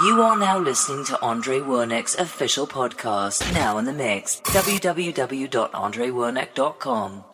You are now listening to Andre Wernick's official podcast, now in the mix. www.andrewernick.com.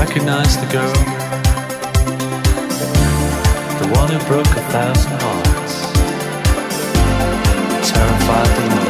recognize the girl? The one who broke a thousand hearts, terrified the moon.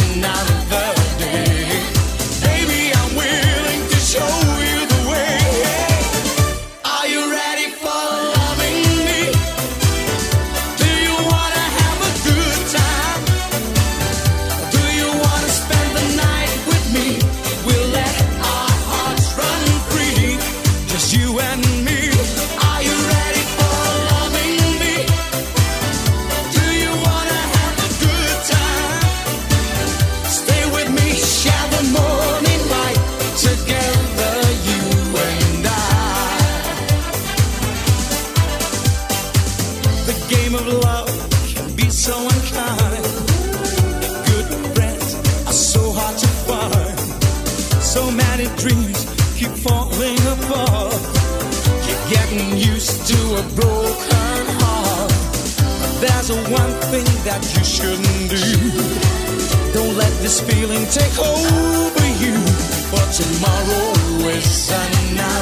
this feeling take over you. But tomorrow is another.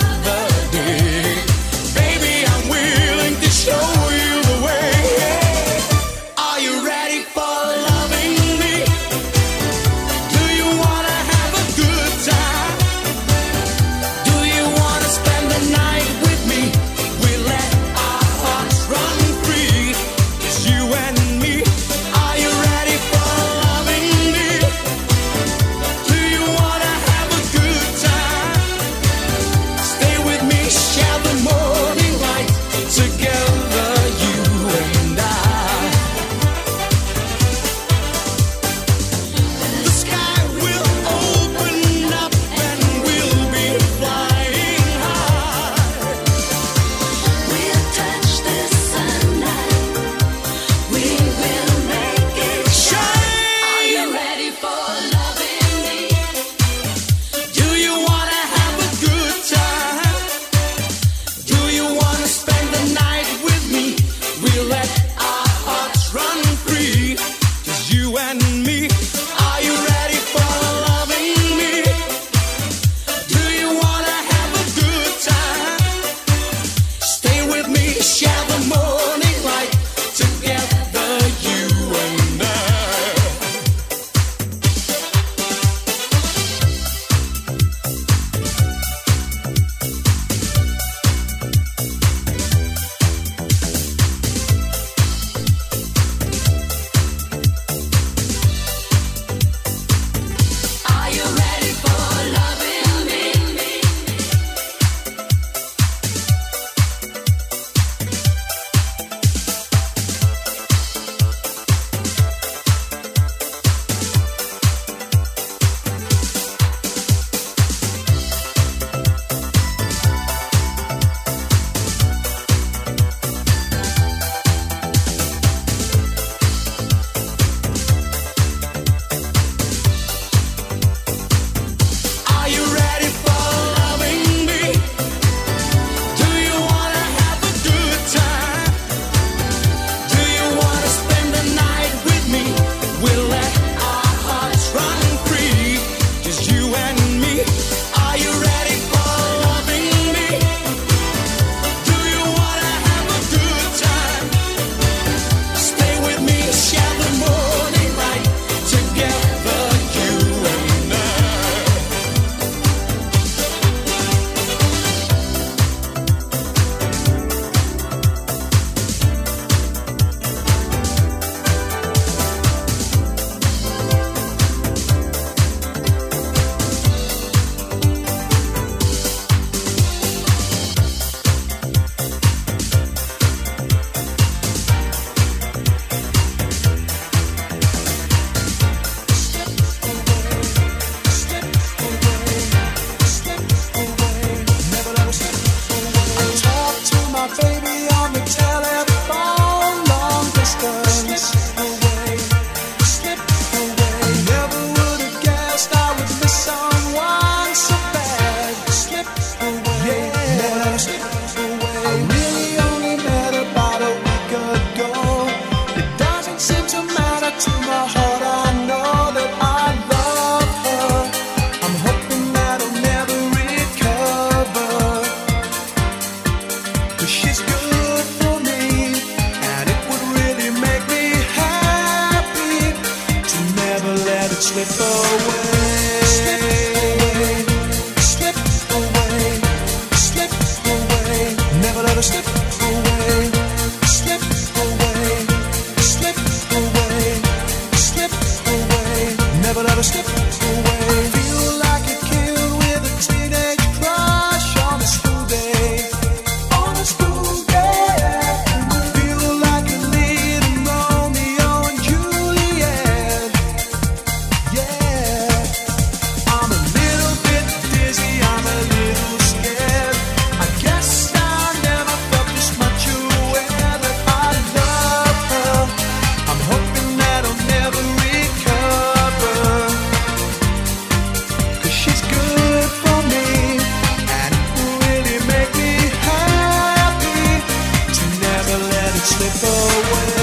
away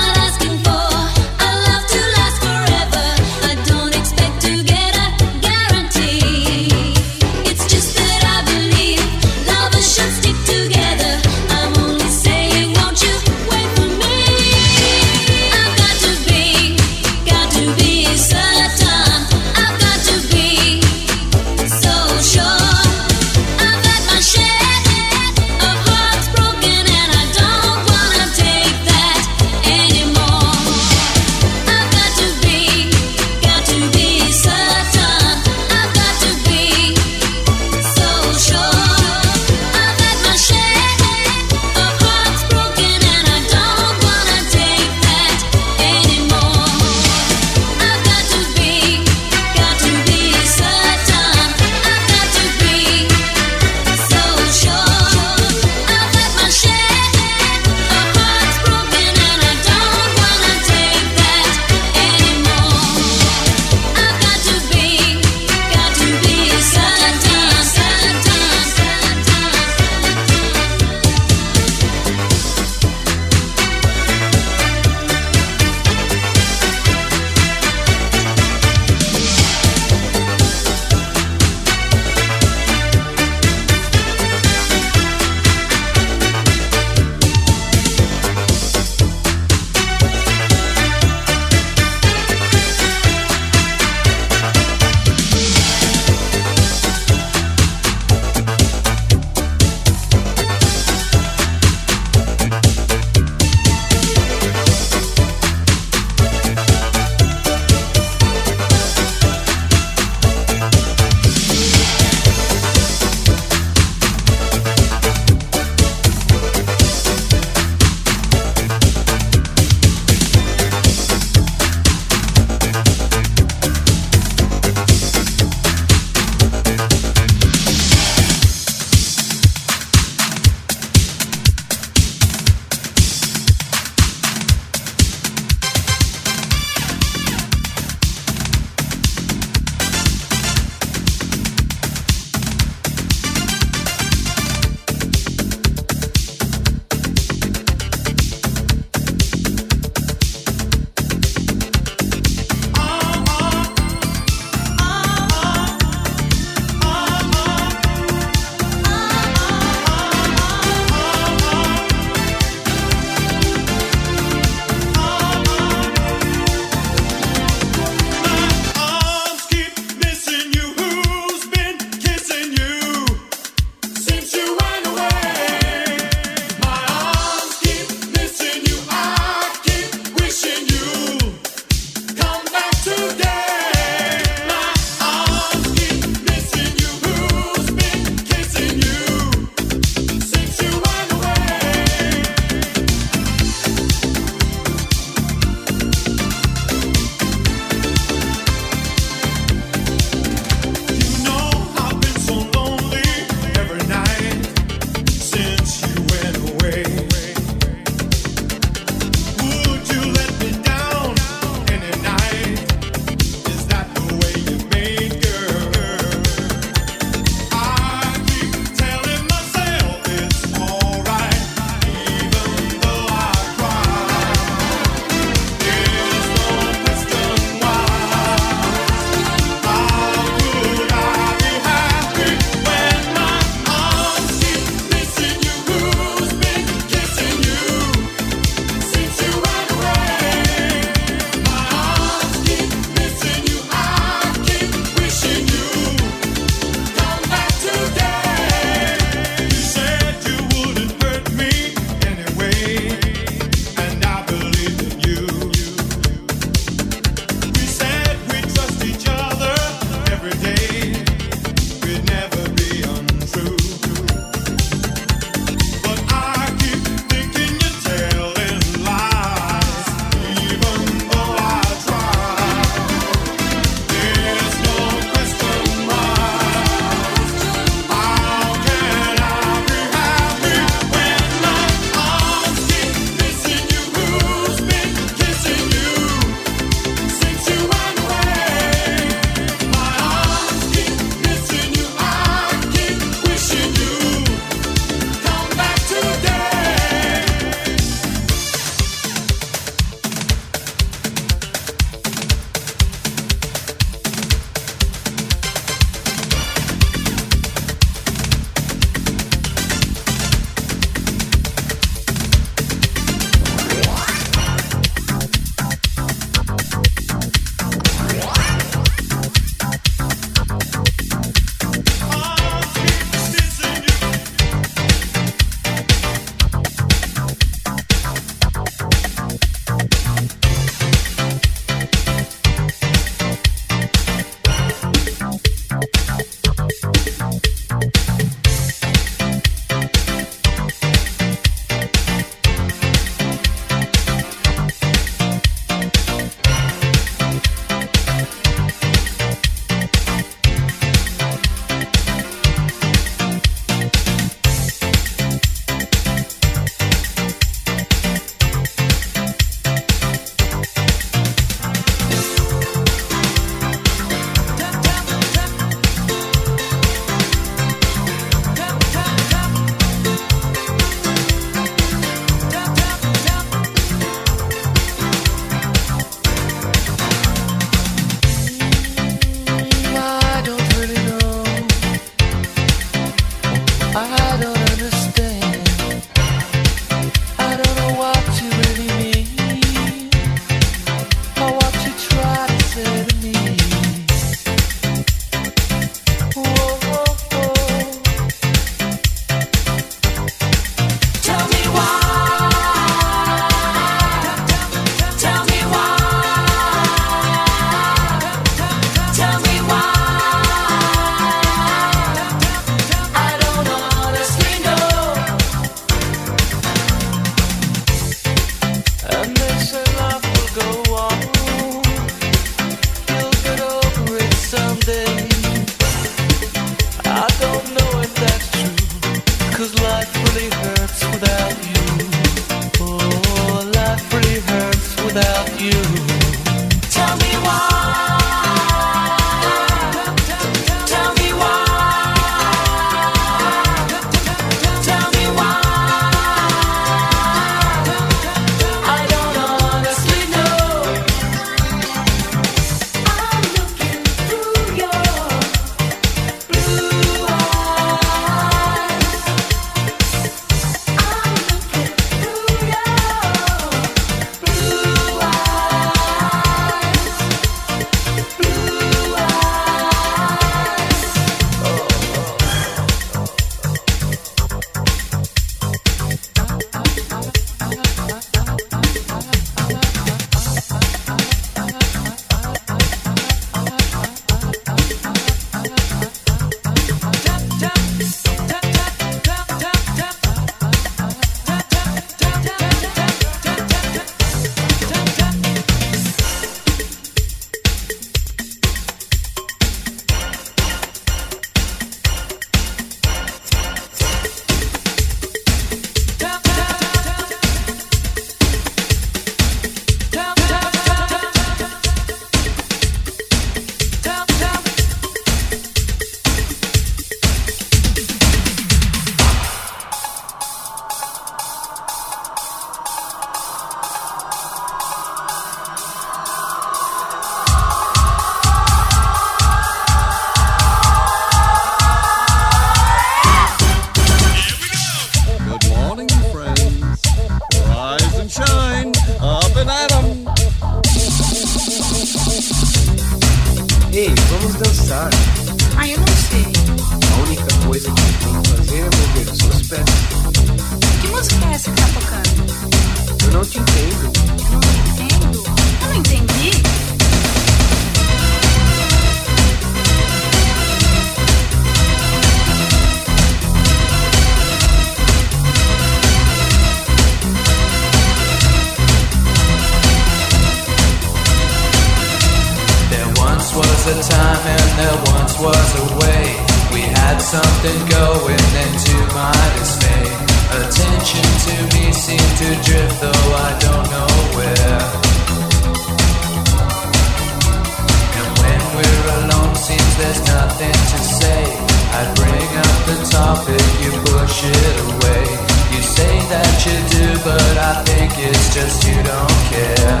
you push it away. You say that you do, but I think it's just you don't care.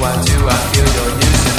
Why do I feel you're using?